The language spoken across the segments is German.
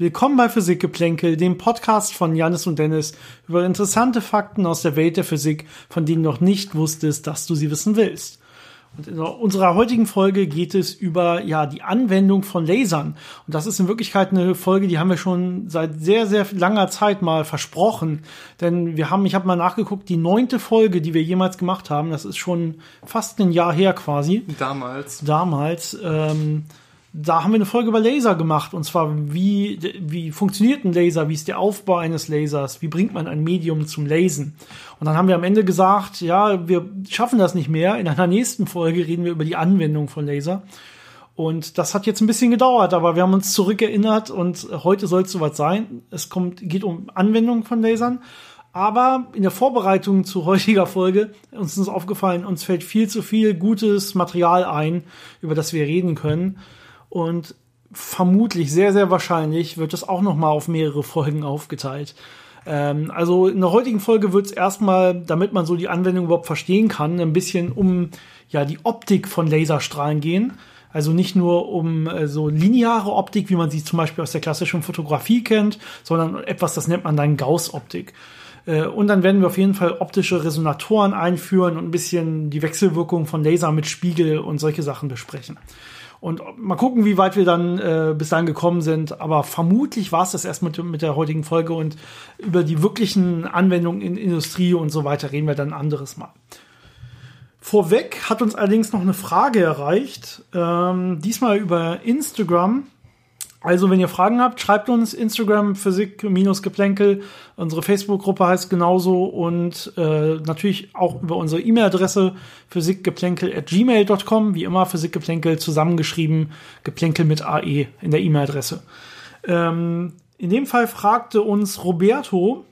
Willkommen bei Physikgeplänkel, dem Podcast von Janis und Dennis über interessante Fakten aus der Welt der Physik, von denen du noch nicht wusstest, dass du sie wissen willst. Und in unserer heutigen Folge geht es über ja die Anwendung von Lasern. Und das ist in Wirklichkeit eine Folge, die haben wir schon seit sehr sehr langer Zeit mal versprochen. Denn wir haben, ich habe mal nachgeguckt, die neunte Folge, die wir jemals gemacht haben, das ist schon fast ein Jahr her quasi. Damals. Damals. Ähm, da haben wir eine Folge über Laser gemacht und zwar wie wie funktioniert ein Laser, wie ist der Aufbau eines Lasers, wie bringt man ein Medium zum Lasen. Und dann haben wir am Ende gesagt, ja, wir schaffen das nicht mehr. In einer nächsten Folge reden wir über die Anwendung von Laser. Und das hat jetzt ein bisschen gedauert, aber wir haben uns zurückerinnert und heute soll es soweit sein. Es kommt, geht um Anwendung von Lasern. Aber in der Vorbereitung zu heutiger Folge uns ist aufgefallen, uns fällt viel zu viel gutes Material ein, über das wir reden können. Und vermutlich, sehr, sehr wahrscheinlich, wird es auch noch mal auf mehrere Folgen aufgeteilt. Ähm, also in der heutigen Folge wird es erstmal, damit man so die Anwendung überhaupt verstehen kann, ein bisschen um ja die Optik von Laserstrahlen gehen. Also nicht nur um äh, so lineare Optik, wie man sie zum Beispiel aus der klassischen Fotografie kennt, sondern etwas, das nennt man dann Gauss-Optik. Äh, und dann werden wir auf jeden Fall optische Resonatoren einführen und ein bisschen die Wechselwirkung von Laser mit Spiegel und solche Sachen besprechen. Und mal gucken, wie weit wir dann äh, bis dahin gekommen sind. Aber vermutlich war es das erst mit, mit der heutigen Folge und über die wirklichen Anwendungen in Industrie und so weiter reden wir dann ein anderes Mal. Vorweg hat uns allerdings noch eine Frage erreicht, ähm, diesmal über Instagram. Also, wenn ihr Fragen habt, schreibt uns Instagram Physik-Geplänkel. Unsere Facebook-Gruppe heißt genauso und äh, natürlich auch über unsere E-Mail-Adresse physikgeplänkel.gmail.com. Wie immer Physikgeplänkel zusammengeschrieben, Geplänkel mit AE in der E-Mail-Adresse. Ähm, in dem Fall fragte uns Roberto,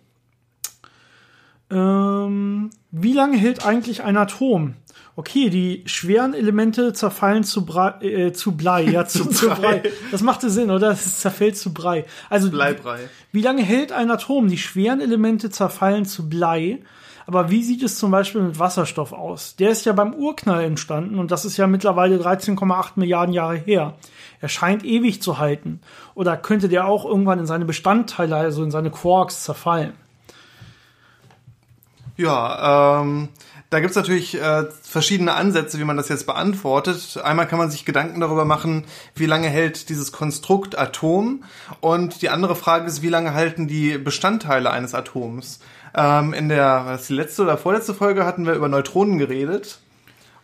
ähm, wie lange hält eigentlich ein Atom? Okay, die schweren Elemente zerfallen zu, Brei, äh, zu Blei, ja, zu, zu Brei. Das machte Sinn, oder? Es zerfällt zu Brei. Also, Bleibrei. Wie lange hält ein Atom? Die schweren Elemente zerfallen zu Blei. Aber wie sieht es zum Beispiel mit Wasserstoff aus? Der ist ja beim Urknall entstanden und das ist ja mittlerweile 13,8 Milliarden Jahre her. Er scheint ewig zu halten. Oder könnte der auch irgendwann in seine Bestandteile, also in seine Quarks, zerfallen? Ja, ähm, da gibt's natürlich äh, verschiedene Ansätze, wie man das jetzt beantwortet. Einmal kann man sich Gedanken darüber machen, wie lange hält dieses Konstrukt Atom. Und die andere Frage ist, wie lange halten die Bestandteile eines Atoms. Ähm, in der was die letzte oder vorletzte Folge hatten wir über Neutronen geredet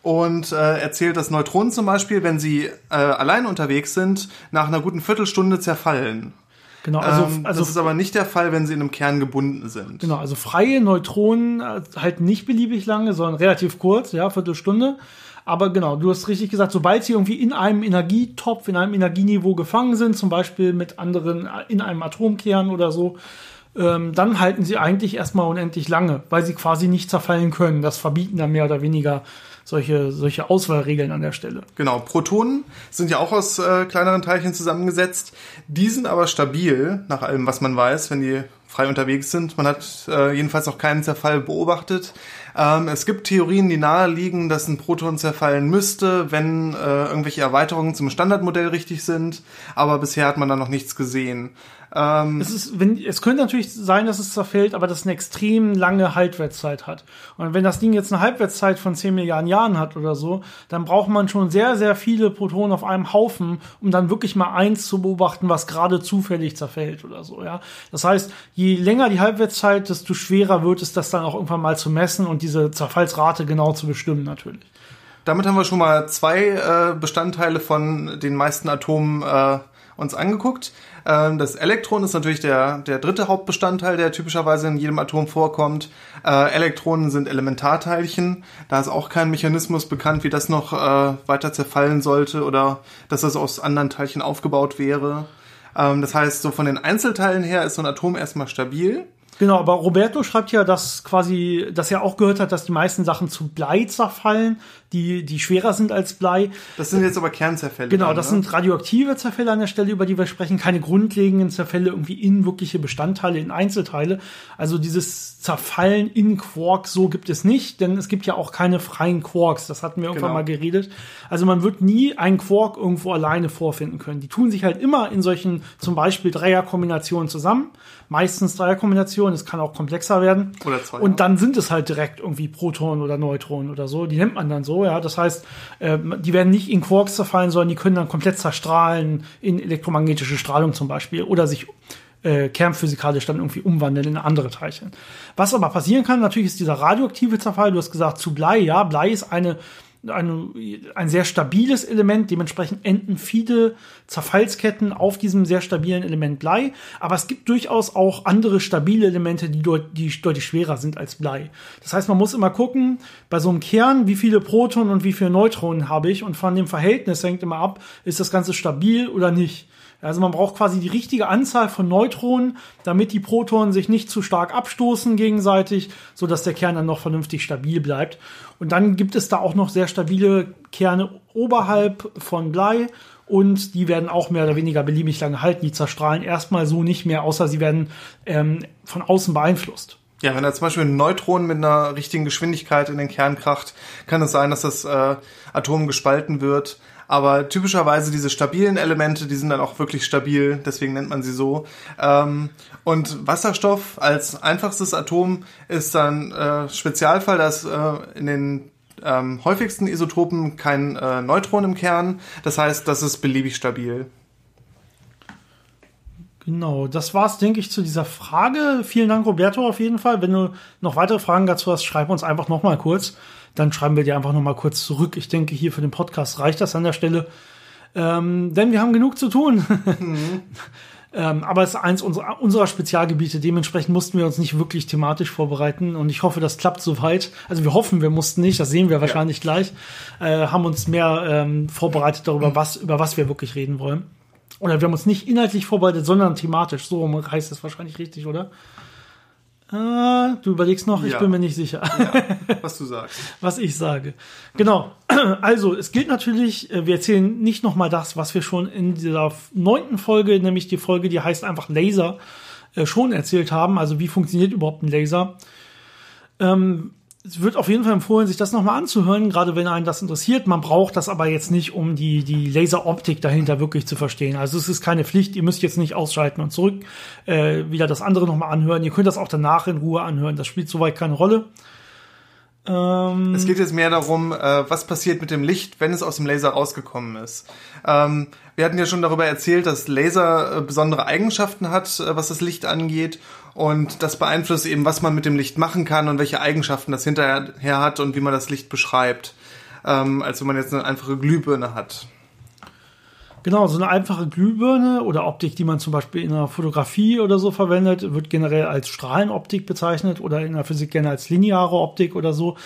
und äh, erzählt, dass Neutronen zum Beispiel, wenn sie äh, allein unterwegs sind, nach einer guten Viertelstunde zerfallen. Genau, also, ähm, also das ist aber nicht der Fall, wenn sie in einem Kern gebunden sind. Genau, also freie Neutronen äh, halten nicht beliebig lange, sondern relativ kurz, ja, Viertelstunde. Aber genau, du hast richtig gesagt, sobald sie irgendwie in einem Energietopf, in einem Energieniveau gefangen sind, zum Beispiel mit anderen äh, in einem Atomkern oder so, ähm, dann halten sie eigentlich erstmal unendlich lange, weil sie quasi nicht zerfallen können. Das verbieten dann mehr oder weniger solche, solche Auswahlregeln an der Stelle. Genau, Protonen sind ja auch aus äh, kleineren Teilchen zusammengesetzt. Die sind aber stabil, nach allem, was man weiß, wenn die frei unterwegs sind. Man hat äh, jedenfalls noch keinen Zerfall beobachtet. Ähm, es gibt Theorien, die naheliegen, dass ein Proton zerfallen müsste, wenn äh, irgendwelche Erweiterungen zum Standardmodell richtig sind. Aber bisher hat man da noch nichts gesehen. Ähm, es, ist, wenn, es könnte natürlich sein, dass es zerfällt, aber dass es eine extrem lange Halbwertszeit hat. Und wenn das Ding jetzt eine Halbwertszeit von 10 Milliarden Jahren hat oder so, dann braucht man schon sehr, sehr viele Protonen auf einem Haufen, um dann wirklich mal eins zu beobachten, was gerade zufällig zerfällt oder so. Ja, Das heißt, je länger die Halbwertszeit, desto schwerer wird es, das dann auch irgendwann mal zu messen und diese Zerfallsrate genau zu bestimmen natürlich. Damit haben wir schon mal zwei äh, Bestandteile von den meisten Atomen äh, uns angeguckt. Ähm, das Elektron ist natürlich der, der dritte Hauptbestandteil, der typischerweise in jedem Atom vorkommt. Äh, Elektronen sind Elementarteilchen. Da ist auch kein Mechanismus bekannt, wie das noch äh, weiter zerfallen sollte oder dass das aus anderen Teilchen aufgebaut wäre. Ähm, das heißt, so von den Einzelteilen her ist so ein Atom erstmal stabil. Genau, aber Roberto schreibt ja, dass quasi, dass er auch gehört hat, dass die meisten Sachen zu Blei zerfallen, die, die schwerer sind als Blei. Das sind jetzt aber Kernzerfälle. Genau, dann, das ne? sind radioaktive Zerfälle an der Stelle, über die wir sprechen, keine grundlegenden Zerfälle irgendwie in wirkliche Bestandteile, in Einzelteile. Also dieses Zerfallen in Quarks, so gibt es nicht, denn es gibt ja auch keine freien Quarks. Das hatten wir irgendwann Genau. mal geredet. Also man wird nie einen Quark irgendwo alleine vorfinden können. Die tun sich halt immer in solchen zum Beispiel Dreierkombinationen zusammen. Meistens Dreierkombinationen, es kann auch komplexer werden. Oder zwei, Und dann sind es halt direkt irgendwie Protonen oder Neutronen oder so. Die nennt man dann so, ja. Das heißt, äh, die werden nicht in Quarks zerfallen, sondern die können dann komplett zerstrahlen in elektromagnetische Strahlung zum Beispiel oder sich äh, kernphysikalisch dann irgendwie umwandeln in andere Teilchen. Was aber passieren kann, natürlich ist dieser radioaktive Zerfall. Du hast gesagt, zu Blei, ja, Blei ist eine eine, ein sehr stabiles Element, dementsprechend enden viele Zerfallsketten auf diesem sehr stabilen Element Blei. Aber es gibt durchaus auch andere stabile Elemente, die, deut die deutlich schwerer sind als Blei. Das heißt, man muss immer gucken, bei so einem Kern, wie viele Protonen und wie viele Neutronen habe ich. Und von dem Verhältnis hängt immer ab, ist das Ganze stabil oder nicht. Also man braucht quasi die richtige Anzahl von Neutronen, damit die Protonen sich nicht zu stark abstoßen gegenseitig, so dass der Kern dann noch vernünftig stabil bleibt. Und dann gibt es da auch noch sehr stabile Kerne oberhalb von Blei und die werden auch mehr oder weniger beliebig lange halten. Die zerstrahlen erstmal so nicht mehr, außer sie werden ähm, von außen beeinflusst. Ja, wenn da zum Beispiel ein Neutron mit einer richtigen Geschwindigkeit in den Kern kracht, kann es sein, dass das äh, Atom gespalten wird. Aber typischerweise diese stabilen Elemente, die sind dann auch wirklich stabil, deswegen nennt man sie so. Ähm, und Wasserstoff als einfachstes Atom ist dann äh, Spezialfall, dass äh, in den ähm, häufigsten Isotopen kein äh, Neutron im Kern. Das heißt, das ist beliebig stabil. Genau, das war's, denke ich, zu dieser Frage. Vielen Dank, Roberto, auf jeden Fall. Wenn du noch weitere Fragen dazu hast, schreib uns einfach noch mal kurz. Dann schreiben wir dir einfach noch mal kurz zurück. Ich denke, hier für den Podcast reicht das an der Stelle. Ähm, denn wir haben genug zu tun. ähm, aber es ist eins unserer, unserer Spezialgebiete. Dementsprechend mussten wir uns nicht wirklich thematisch vorbereiten. Und ich hoffe, das klappt soweit. Also wir hoffen, wir mussten nicht. Das sehen wir wahrscheinlich gleich. Äh, haben uns mehr ähm, vorbereitet darüber, was, über was wir wirklich reden wollen. Oder wir haben uns nicht inhaltlich vorbereitet, sondern thematisch. So heißt es wahrscheinlich richtig, oder? Äh, du überlegst noch, ich Ja. bin mir nicht sicher, Was du sagst. was ich sage. Genau. Also, es gilt natürlich, äh, wir erzählen nicht nochmal das, was wir schon in dieser neunten Folge, nämlich die Folge, die heißt einfach Laser, äh, schon erzählt haben. Also, wie funktioniert überhaupt ein Laser? Ähm, es wird auf jeden Fall empfohlen, sich das nochmal anzuhören, gerade wenn einen das interessiert. Man braucht das aber jetzt nicht, um die, die Laseroptik dahinter wirklich zu verstehen. Also es ist keine Pflicht, ihr müsst jetzt nicht ausschalten und zurück äh, wieder das andere nochmal anhören. Ihr könnt das auch danach in Ruhe anhören. Das spielt soweit keine Rolle. Ähm, Es geht jetzt mehr darum, äh, was passiert mit dem Licht, wenn es aus dem Laser rausgekommen ist. Ähm, wir hatten ja schon darüber erzählt, dass Laser äh, besondere Eigenschaften hat, äh, was das Licht angeht. Und das beeinflusst eben, was man mit dem Licht machen kann und welche Eigenschaften das hinterher hat und wie man das Licht beschreibt. Ähm, als wenn man jetzt eine einfache Glühbirne hat. Genau, so eine einfache Glühbirne oder Optik, die man zum Beispiel in der Fotografie oder so verwendet, wird generell als Strahlenoptik bezeichnet oder in der Physik gerne als lineare Optik oder so.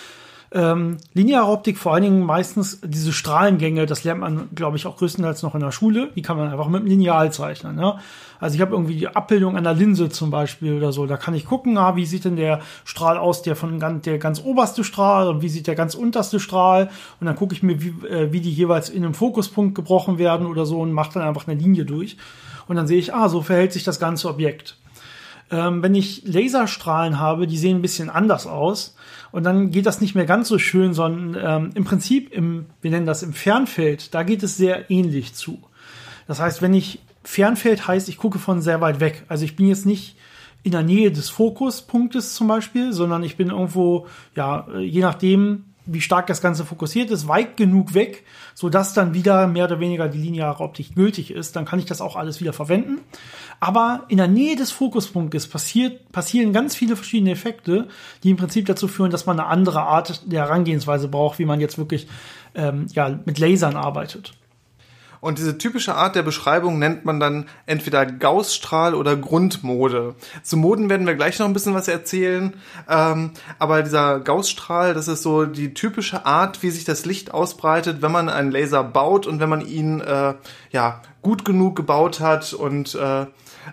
Ähm, lineare Optik vor allen Dingen meistens diese Strahlengänge, das lernt man, glaube ich, auch größtenteils noch in der Schule. Die kann man einfach mit dem Lineal zeichnen. Ja? Also ich habe irgendwie die Abbildung einer Linse zum Beispiel oder so. Da kann ich gucken, ah, wie sieht denn der Strahl aus, der von ganz, der ganz oberste Strahl und wie sieht der ganz unterste Strahl. Und dann gucke ich mir, wie, äh, wie die jeweils in einem Fokuspunkt gebrochen werden oder so und mache dann einfach eine Linie durch. Und dann sehe ich, ah, so verhält sich das ganze Objekt. Ähm, wenn ich Laserstrahlen habe, die sehen ein bisschen anders aus. Und dann geht das nicht mehr ganz so schön, sondern ähm, im Prinzip, im, wir nennen das im Fernfeld, da geht es sehr ähnlich zu. Das heißt, wenn ich Fernfeld heißt, ich gucke von sehr weit weg. Also ich bin jetzt nicht in der Nähe des Fokuspunktes zum Beispiel, sondern ich bin irgendwo, ja, äh, je nachdem, wie stark das Ganze fokussiert ist, weit genug weg, so dass dann wieder mehr oder weniger die lineare Optik gültig ist. Dann kann ich das auch alles wieder verwenden. Aber in der Nähe des Fokuspunktes passiert, passieren ganz viele verschiedene Effekte, die im Prinzip dazu führen, dass man eine andere Art der Herangehensweise braucht, wie man jetzt wirklich ähm, ja, mit Lasern arbeitet. Und diese typische Art der Beschreibung nennt man dann entweder Gaussstrahl oder Grundmode. Zu Moden werden wir gleich noch ein bisschen was erzählen. Ähm, aber dieser Gaussstrahl, das ist so die typische Art, wie sich das Licht ausbreitet, wenn man einen Laser baut und wenn man ihn äh, ja gut genug gebaut hat und äh,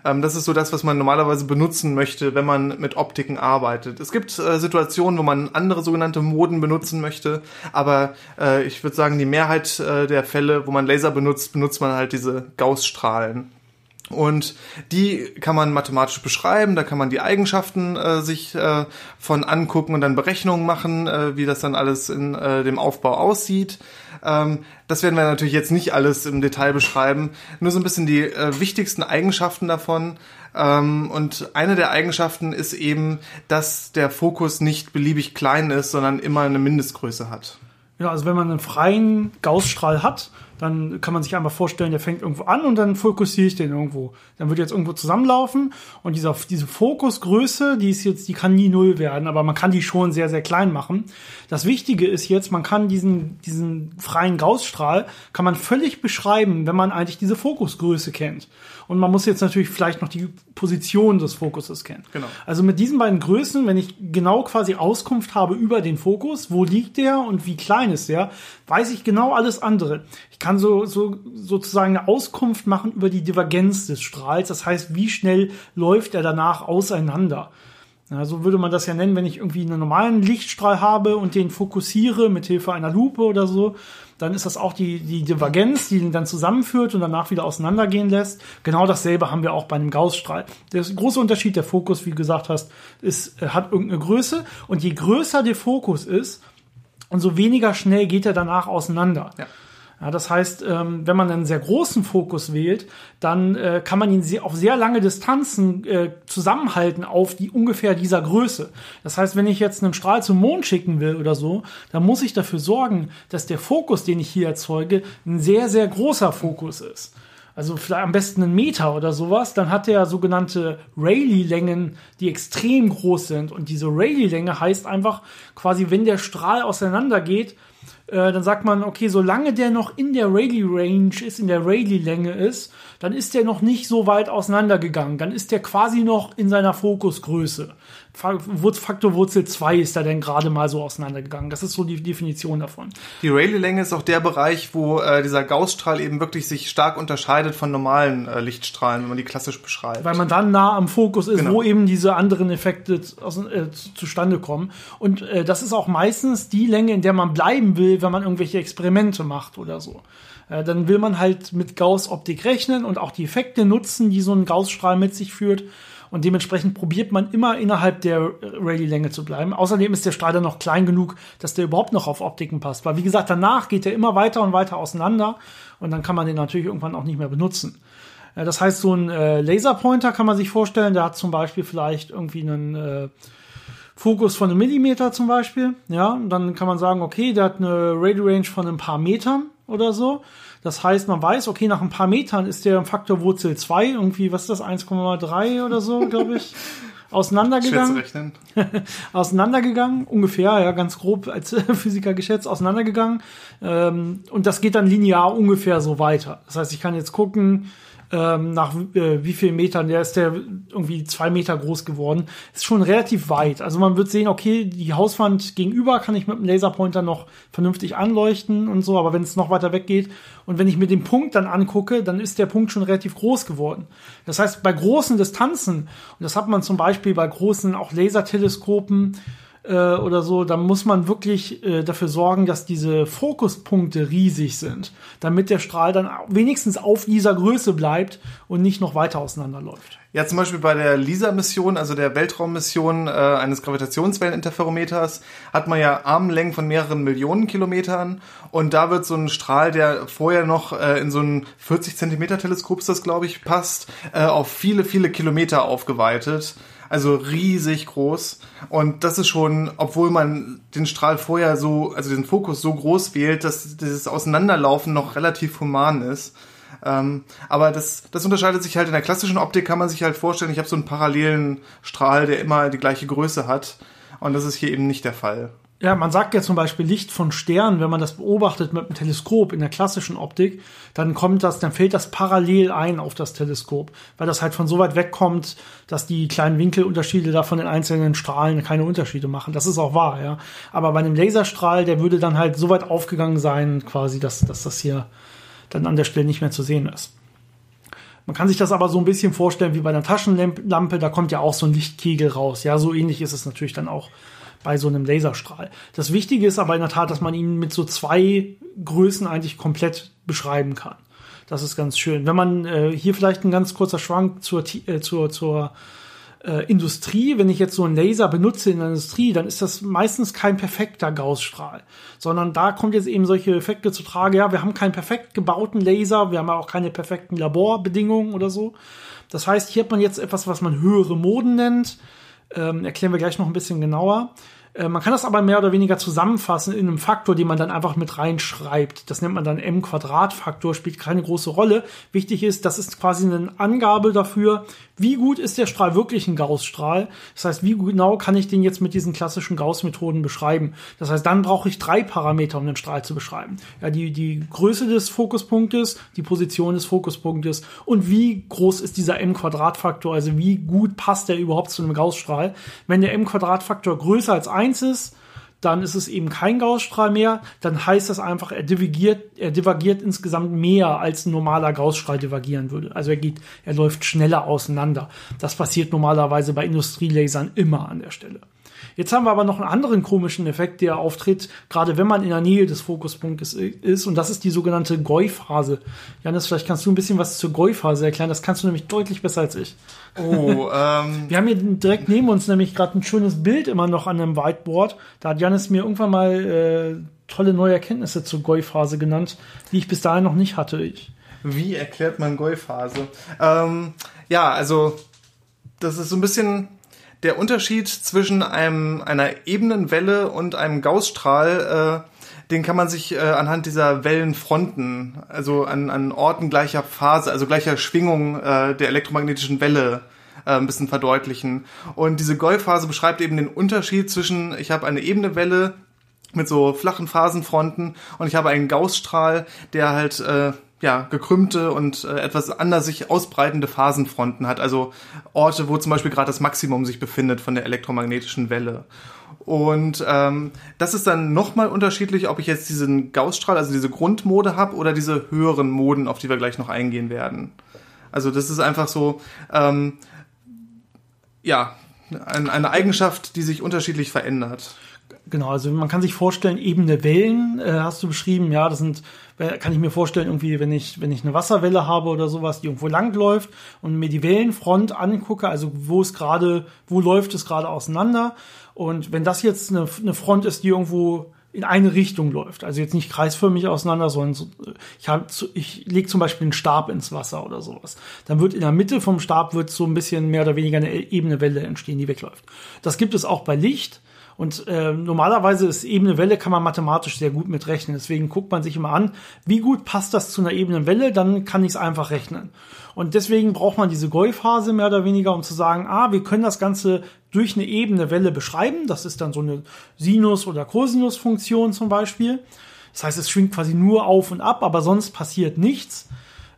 ähm, das ist so das, was man normalerweise benutzen möchte, wenn man mit Optiken arbeitet. Es gibt äh, Situationen, wo man andere sogenannte Moden benutzen möchte, aber äh, ich würde sagen, die Mehrheit äh, der Fälle, wo man Laser benutzt, benutzt man halt diese Gaussstrahlen. Und die kann man mathematisch beschreiben, da kann man die Eigenschaften äh, sich äh, von angucken und dann Berechnungen machen, äh, wie das dann alles in äh, dem Aufbau aussieht. Ähm, das werden wir natürlich jetzt nicht alles im Detail beschreiben, nur so ein bisschen die äh, wichtigsten Eigenschaften davon. Ähm, und eine der Eigenschaften ist eben, dass der Fokus nicht beliebig klein ist, sondern immer eine Mindestgröße hat. Ja, also wenn man einen freien Gaussstrahl hat, dann kann man sich einmal vorstellen, der fängt irgendwo an und dann fokussiere ich den irgendwo. Dann wird jetzt irgendwo zusammenlaufen und dieser, diese Fokusgröße, die ist jetzt, die kann nie null werden, aber man kann die schon sehr, sehr klein machen. Das Wichtige ist jetzt, man kann diesen, diesen freien Gaussstrahl, kann man völlig beschreiben, wenn man eigentlich diese Fokusgröße kennt. Und man muss jetzt natürlich vielleicht noch die Position des Fokuses kennen. Genau. Also mit diesen beiden Größen, wenn ich genau quasi Auskunft habe über den Fokus, wo liegt der und wie klein ist der, weiß ich genau alles andere. Ich kann so, so sozusagen eine Auskunft machen über die Divergenz des Strahls. Das heißt, wie schnell läuft er danach auseinander. Ja, so würde man das ja nennen, wenn ich irgendwie einen normalen Lichtstrahl habe und den fokussiere mit Hilfe einer Lupe oder so, dann ist das auch die, die Divergenz, die ihn dann zusammenführt und danach wieder auseinandergehen lässt. Genau dasselbe haben wir auch bei einem Gaussstrahl. Der große Unterschied, der Fokus, wie du gesagt hast, ist, hat irgendeine Größe und je größer der Fokus ist, umso weniger schnell geht er danach auseinander. Ja. Ja, das heißt, ähm, wenn man einen sehr großen Fokus wählt, dann äh, kann man ihn sehr, auf sehr lange Distanzen äh, zusammenhalten auf die ungefähr dieser Größe. Das heißt, wenn ich jetzt einen Strahl zum Mond schicken will oder so, dann muss ich dafür sorgen, dass der Fokus, den ich hier erzeuge, ein sehr, sehr großer Fokus ist. Also vielleicht am besten einen Meter oder sowas, dann hat er sogenannte Rayleigh-Längen, die extrem groß sind. Und diese Rayleigh-Länge heißt einfach quasi, wenn der Strahl auseinandergeht, äh, dann sagt man, okay, solange der noch in der Rayleigh-Range ist, in der Rayleigh-Länge ist, dann ist der noch nicht so weit auseinandergegangen. Dann ist der quasi noch in seiner Fokusgröße. Faktor Wurzel 2 ist da denn gerade mal so auseinandergegangen. Das ist so die Definition davon. Die Rayleigh-Länge ist auch der Bereich, wo äh, dieser Gaussstrahl eben wirklich sich stark unterscheidet von normalen äh, Lichtstrahlen, wenn man die klassisch beschreibt. Weil man dann nah am Fokus ist, genau. wo eben diese anderen Effekte aus, äh, zustande kommen. Und äh, das ist auch meistens die Länge, in der man bleiben will, wenn man irgendwelche Experimente macht oder so. Äh, dann will man halt mit Gauss-Optik rechnen und auch die Effekte nutzen, die so ein Gaussstrahl mit sich führt. Und dementsprechend probiert man immer innerhalb der Rallye-Länge zu bleiben. Außerdem ist der Strahl noch klein genug, dass der überhaupt noch auf Optiken passt. Weil wie gesagt, danach geht er immer weiter und weiter auseinander und dann kann man den natürlich irgendwann auch nicht mehr benutzen. Äh, das heißt, so ein äh, Laserpointer kann man sich vorstellen, der hat zum Beispiel vielleicht irgendwie einen äh, Fokus von einem Millimeter zum Beispiel. Ja, und dann kann man sagen, okay, der hat eine Radio Range von ein paar Metern oder so. Das heißt, man weiß, okay, nach ein paar Metern ist der Faktor Wurzel 2, irgendwie, was ist das, 1,3 oder so, glaube ich, auseinandergegangen. auseinandergegangen, ungefähr, ja, ganz grob als Physiker geschätzt, auseinandergegangen. Ähm, und das geht dann linear ungefähr so weiter. Das heißt, ich kann jetzt gucken, ähm, nach äh, wie vielen Metern, der ist der irgendwie zwei Meter groß geworden. Ist schon relativ weit. Also man wird sehen, okay, die Hauswand gegenüber kann ich mit dem Laserpointer noch vernünftig anleuchten und so, aber wenn es noch weiter weg geht und wenn ich mir den Punkt dann angucke, dann ist der Punkt schon relativ groß geworden. Das heißt, bei großen Distanzen, und das hat man zum Beispiel bei großen auch Laserteleskopen, äh, oder so, dann muss man wirklich äh, dafür sorgen, dass diese Fokuspunkte riesig sind, damit der Strahl dann wenigstens auf dieser Größe bleibt und nicht noch weiter auseinanderläuft. Ja, zum Beispiel bei der LISA-Mission, also der Weltraummission äh, eines Gravitationswelleninterferometers, hat man ja Armlängen von mehreren Millionen Kilometern und da wird so ein Strahl, der vorher noch äh, in so ein 40 Zentimeter Teleskop, das glaube ich, passt, äh, auf viele, viele Kilometer aufgeweitet. Also riesig groß. Und das ist schon, obwohl man den Strahl vorher so, also den Fokus so groß wählt, dass dieses Auseinanderlaufen noch relativ human ist. Ähm, aber das, das unterscheidet sich halt in der klassischen Optik, kann man sich halt vorstellen, ich habe so einen parallelen Strahl, der immer die gleiche Größe hat. Und das ist hier eben nicht der Fall. Ja, man sagt ja zum Beispiel Licht von Sternen, wenn man das beobachtet mit einem Teleskop in der klassischen Optik, dann kommt das, dann fällt das parallel ein auf das Teleskop, weil das halt von so weit wegkommt, dass die kleinen Winkelunterschiede da von den einzelnen Strahlen keine Unterschiede machen. Das ist auch wahr, ja. Aber bei einem Laserstrahl, der würde dann halt so weit aufgegangen sein, quasi, dass, dass das hier dann an der Stelle nicht mehr zu sehen ist. Man kann sich das aber so ein bisschen vorstellen wie bei einer Taschenlampe, da kommt ja auch so ein Lichtkegel raus. Ja, so ähnlich ist es natürlich dann auch bei so einem Laserstrahl. Das Wichtige ist aber in der Tat, dass man ihn mit so zwei Größen eigentlich komplett beschreiben kann. Das ist ganz schön. Wenn man äh, hier vielleicht ein ganz kurzer Schwank zur, äh, zur, zur äh, Industrie, wenn ich jetzt so einen Laser benutze in der Industrie, dann ist das meistens kein perfekter Gaussstrahl, sondern da kommt jetzt eben solche Effekte zu Trage. Ja, wir haben keinen perfekt gebauten Laser, wir haben auch keine perfekten Laborbedingungen oder so. Das heißt, hier hat man jetzt etwas, was man höhere Moden nennt. Ähm, erklären wir gleich noch ein bisschen genauer. Äh, man kann das aber mehr oder weniger zusammenfassen in einem Faktor, den man dann einfach mit reinschreibt. Das nennt man dann m-Quadrat-Faktor, spielt keine große Rolle. Wichtig ist, das ist quasi eine Angabe dafür, wie gut ist der Strahl wirklich ein Gauss-Strahl. Das heißt, wie genau kann ich den jetzt mit diesen klassischen Gauss-Methoden beschreiben. Das heißt, dann brauche ich drei Parameter, um den Strahl zu beschreiben. Ja, die, die Größe des Fokuspunktes, die Position des Fokuspunktes und wie groß ist dieser m-Quadrat-Faktor, also wie gut passt der überhaupt zu einem Gauss-Strahl. Wenn der m-Quadrat-Faktor größer als 1 1 ist, dann ist es eben kein Gaußstrahl mehr. Dann heißt das einfach, er divergiert, er divergiert insgesamt mehr, als ein normaler Gaußstrahl divergieren würde. Also er geht, er läuft schneller auseinander. Das passiert normalerweise bei Industrielasern immer an der Stelle. Jetzt haben wir aber noch einen anderen komischen Effekt, der auftritt, gerade wenn man in der Nähe des Fokuspunktes ist, und das ist die sogenannte Goi-Phase. Janis, vielleicht kannst du ein bisschen was zur Goi-Phase erklären. Das kannst du nämlich deutlich besser als ich. Oh, ähm. Wir haben hier direkt neben uns nämlich gerade ein schönes Bild immer noch an einem Whiteboard. Da hat Janis mir irgendwann mal äh, tolle neue Erkenntnisse zur Goi-Phase genannt, die ich bis dahin noch nicht hatte. Ich. Wie erklärt man Goi-Phase? Ähm, ja, also das ist so ein bisschen der Unterschied zwischen einem, einer Ebenenwelle und einem Gaussstrahl, äh, den kann man sich äh, anhand dieser Wellenfronten, also an, an Orten gleicher Phase, also gleicher Schwingung äh, der elektromagnetischen Welle äh, ein bisschen verdeutlichen. Und diese Goi-Phase beschreibt eben den Unterschied zwischen, ich habe eine ebene Welle mit so flachen Phasenfronten und ich habe einen Gaussstrahl, der halt äh, ja, gekrümmte und äh, etwas anders sich ausbreitende Phasenfronten hat, also Orte, wo zum Beispiel gerade das Maximum sich befindet von der elektromagnetischen Welle. Und ähm, das ist dann nochmal unterschiedlich, ob ich jetzt diesen Gaussstrahl, also diese Grundmode habe oder diese höheren Moden, auf die wir gleich noch eingehen werden. Also das ist einfach so, ähm, ja, ein, eine Eigenschaft, die sich unterschiedlich verändert. Genau, also man kann sich vorstellen, ebene Wellen äh, hast du beschrieben, ja, das sind, kann ich mir vorstellen, irgendwie, wenn ich, wenn ich eine Wasserwelle habe oder sowas, die irgendwo langläuft und mir die Wellenfront angucke, also wo es gerade, wo läuft es gerade auseinander. Und wenn das jetzt eine, eine Front ist, die irgendwo in eine Richtung läuft, also jetzt nicht kreisförmig auseinander, sondern so, ich, ich lege zum Beispiel einen Stab ins Wasser oder sowas, dann wird in der Mitte vom Stab wird so ein bisschen mehr oder weniger eine ebene Welle entstehen, die wegläuft. Das gibt es auch bei Licht und äh, normalerweise ist ebene Welle kann man mathematisch sehr gut mitrechnen. Deswegen guckt man sich immer an, wie gut passt das zu einer ebenen Welle, dann kann ich es einfach rechnen. Und deswegen braucht man diese Goi-Phase mehr oder weniger, um zu sagen, ah, wir können das Ganze durch eine ebene Welle beschreiben. Das ist dann so eine Sinus- oder Cosinus-Funktion zum Beispiel. Das heißt, es schwingt quasi nur auf und ab, aber sonst passiert nichts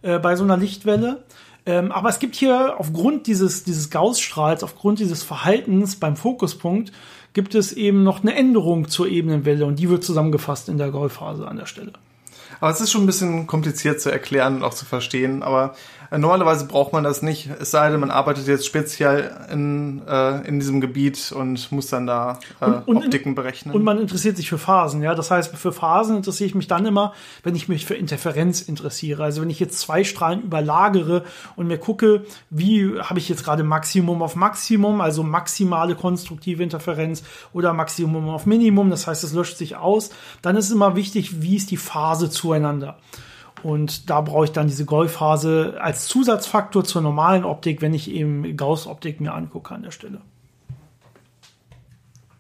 äh, bei so einer Lichtwelle. Ähm, aber es gibt hier aufgrund dieses, dieses Gaussstrahls, aufgrund dieses Verhaltens beim Fokuspunkt, gibt es eben noch eine Änderung zur Ebenenwelle und die wird zusammengefasst in der Golfphase an der Stelle. Aber es ist schon ein bisschen kompliziert zu erklären und auch zu verstehen. Aber Normalerweise braucht man das nicht, es sei denn, man arbeitet jetzt speziell in, äh, in diesem Gebiet und muss dann da äh, und, und Optiken berechnen. Und man interessiert sich für Phasen, ja. Das heißt, für Phasen interessiere ich mich dann immer, wenn ich mich für Interferenz interessiere. Also wenn ich jetzt zwei Strahlen überlagere und mir gucke, wie habe ich jetzt gerade Maximum auf Maximum, also maximale konstruktive Interferenz oder Maximum auf Minimum, das heißt, es löscht sich aus, dann ist es immer wichtig, wie ist die Phase zueinander. Und da brauche ich dann diese Golfphase als Zusatzfaktor zur normalen Optik, wenn ich eben Gauss-Optik mir angucke an der Stelle.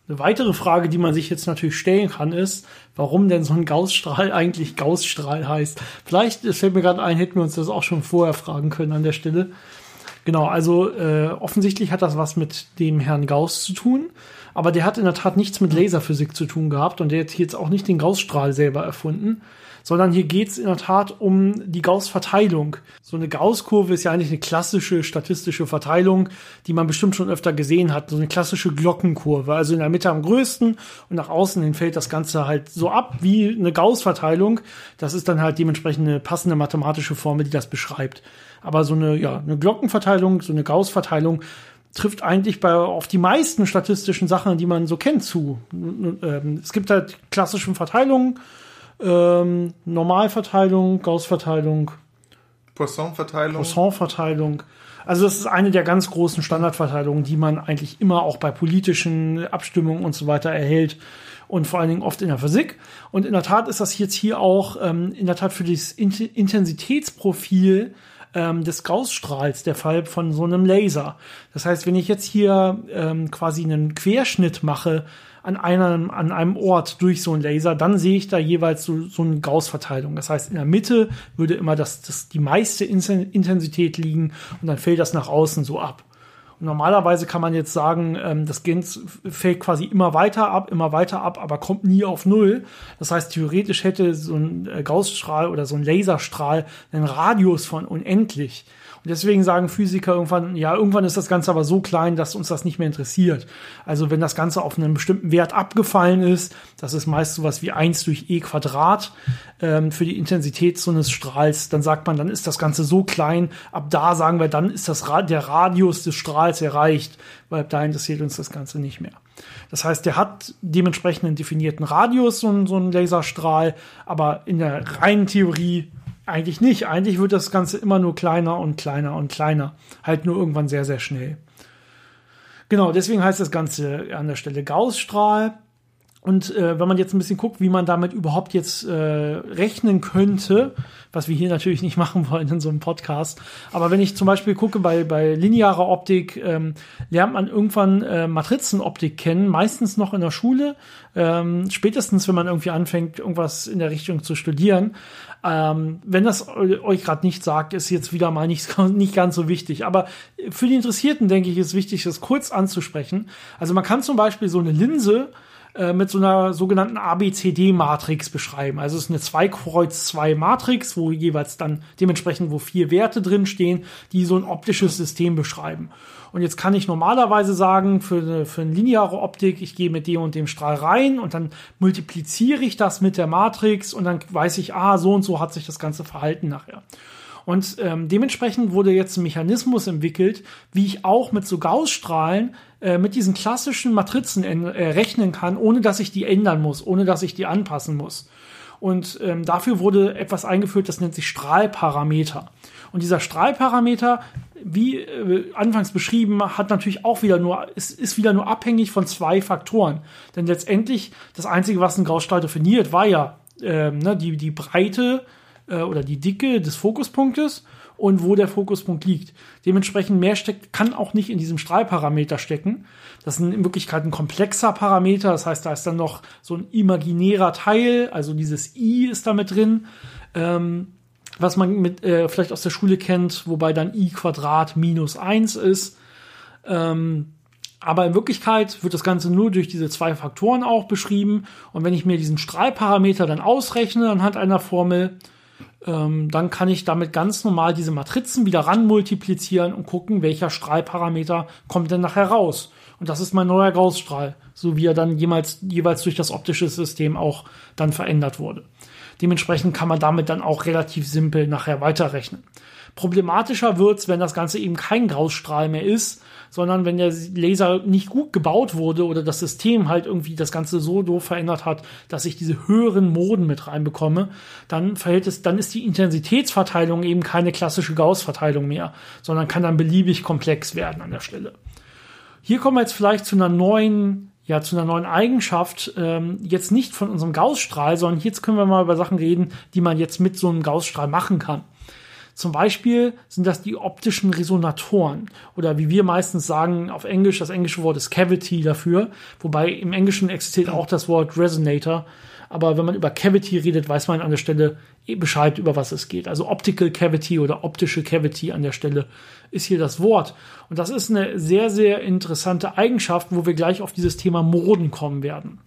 Eine weitere Frage, die man sich jetzt natürlich stellen kann, ist, warum denn so ein Gaussstrahl eigentlich Gaussstrahl heißt. Vielleicht fällt mir gerade ein, hätten wir uns das auch schon vorher fragen können an der Stelle. Genau, also äh, offensichtlich hat das was mit dem Herrn Gauss zu tun, aber der hat in der Tat nichts mit Laserphysik zu tun gehabt und der hat jetzt auch nicht den Gaussstrahl selber erfunden, sondern hier geht es in der Tat um die Gauss-Verteilung. So eine Gauss-Kurve ist ja eigentlich eine klassische statistische Verteilung, die man bestimmt schon öfter gesehen hat. So eine klassische Glockenkurve. Also in der Mitte am größten und nach außen hin fällt das Ganze halt so ab wie eine Gauss-Verteilung. Das ist dann halt dementsprechend eine passende mathematische Formel, die das beschreibt. Aber so eine, ja, eine Glockenverteilung, so eine Gauss-Verteilung trifft eigentlich bei, auf die meisten statistischen Sachen, die man so kennt, zu. Ähm, es gibt halt klassische Verteilungen, ähm, Normalverteilung, Gauss-Verteilung, Poisson-Verteilung. Poisson-Verteilung. Also das ist eine der ganz großen Standardverteilungen, die man eigentlich immer auch bei politischen Abstimmungen und so weiter erhält und vor allen Dingen oft in der Physik. Und in der Tat ist das jetzt hier auch ähm, in der Tat für das Intensitätsprofil ähm, des Gaussstrahls der Fall von so einem Laser. Das heißt, wenn ich jetzt hier ähm, quasi einen Querschnitt mache an einem, an einem Ort durch so einen Laser, dann sehe ich da jeweils so, so eine Gauss-Verteilung. Das heißt, in der Mitte würde immer das, das, die meiste Intensität liegen und dann fällt das nach außen so ab. Normalerweise kann man jetzt sagen, ähm, das Gens fällt quasi immer weiter ab, immer weiter ab, aber kommt nie auf Null. Das heißt, theoretisch hätte so ein äh, Gaussstrahl oder so ein Laserstrahl einen Radius von unendlich. Deswegen sagen Physiker irgendwann, ja, irgendwann ist das Ganze aber so klein, dass uns das nicht mehr interessiert. Also wenn das Ganze auf einen bestimmten Wert abgefallen ist, das ist meist sowas wie eins durch e Quadrat ähm, für die Intensität so eines Strahls, dann sagt man, dann ist das Ganze so klein, ab da sagen wir, dann ist das der Radius des Strahls erreicht, weil ab da interessiert uns das Ganze nicht mehr. Das heißt, der hat dementsprechend einen definierten Radius, so ein, so ein Laserstrahl, aber in der reinen Theorie eigentlich nicht. Eigentlich wird das Ganze immer nur kleiner und kleiner und kleiner. Halt nur irgendwann sehr, sehr schnell. Genau, deswegen heißt das Ganze an der Stelle Gaussstrahl. Und äh, wenn man jetzt ein bisschen guckt, wie man damit überhaupt jetzt äh, rechnen könnte, was wir hier natürlich nicht machen wollen in so einem Podcast, aber wenn ich zum Beispiel gucke bei, bei linearer Optik, ähm, lernt man irgendwann äh, Matrizenoptik kennen, meistens noch in der Schule, ähm, spätestens wenn man irgendwie anfängt, irgendwas in der Richtung zu studieren. Ähm, wenn das euch gerade nicht sagt, ist jetzt wieder mal nicht, nicht ganz so wichtig. Aber für die Interessierten, denke ich, ist wichtig, das kurz anzusprechen. Also man kann zum Beispiel so eine Linse äh, mit so einer sogenannten ABCD-Matrix beschreiben. Also es ist eine 2-Kreuz-2-Matrix, wo jeweils dann dementsprechend, wo vier Werte drinstehen, die so ein optisches System beschreiben. Und jetzt kann ich normalerweise sagen, für eine, für eine lineare Optik, ich gehe mit dem und dem Strahl rein und dann multipliziere ich das mit der Matrix und dann weiß ich, ah, so und so hat sich das ganze Verhalten nachher. Und ähm, dementsprechend wurde jetzt ein Mechanismus entwickelt, wie ich auch mit so Gaussstrahlen äh, mit diesen klassischen Matrizen äh, rechnen kann, ohne dass ich die ändern muss, ohne dass ich die anpassen muss. Und ähm, dafür wurde etwas eingeführt, das nennt sich Strahlparameter. Und dieser Strahlparameter, wie äh, anfangs beschrieben, hat natürlich auch wieder nur, ist, ist wieder nur abhängig von zwei Faktoren. Denn letztendlich, das Einzige, was ein Gaussstrahl definiert, war ja ähm, ne, die, die Breite äh, oder die Dicke des Fokuspunktes und wo der Fokuspunkt liegt. Dementsprechend mehr steckt, kann auch nicht in diesem Strahlparameter stecken. Das ist in Wirklichkeit ein komplexer Parameter. Das heißt, da ist dann noch so ein imaginärer Teil, also dieses I ist da mit drin. Ähm, was man mit, äh, vielleicht aus der Schule kennt, wobei dann i Quadrat minus eins ist. Ähm, aber in Wirklichkeit wird das Ganze nur durch diese zwei Faktoren auch beschrieben. Und wenn ich mir diesen Strahlparameter dann ausrechne anhand einer Formel, ähm, dann kann ich damit ganz normal diese Matrizen wieder ran multiplizieren und gucken, welcher Strahlparameter kommt denn nachher raus. Und das ist mein neuer Gaussstrahl, so wie er dann jemals, jeweils durch das optische System auch dann verändert wurde. Dementsprechend kann man damit dann auch relativ simpel nachher weiterrechnen. Problematischer wird's, wenn das Ganze eben kein Gaussstrahl mehr ist, sondern wenn der Laser nicht gut gebaut wurde oder das System halt irgendwie das Ganze so doof verändert hat, dass ich diese höheren Moden mit reinbekomme, dann verhält es, dann ist die Intensitätsverteilung eben keine klassische Gauss-Verteilung mehr, sondern kann dann beliebig komplex werden an der Stelle. Hier kommen wir jetzt vielleicht zu einer neuen ja, zu einer neuen Eigenschaft, ähm, jetzt nicht von unserem Gaussstrahl, sondern jetzt können wir mal über Sachen reden, die man jetzt mit so einem Gaussstrahl machen kann. Zum Beispiel sind das die optischen Resonatoren oder wie wir meistens sagen auf Englisch, das englische Wort ist Cavity dafür, wobei im Englischen existiert auch das Wort Resonator. Aber wenn man über Cavity redet, weiß man an der Stelle eh Bescheid, über was es geht. Also Optical Cavity oder optische Cavity an der Stelle ist hier das Wort. Und das ist eine sehr, sehr interessante Eigenschaft, wo wir gleich auf dieses Thema Moden kommen werden.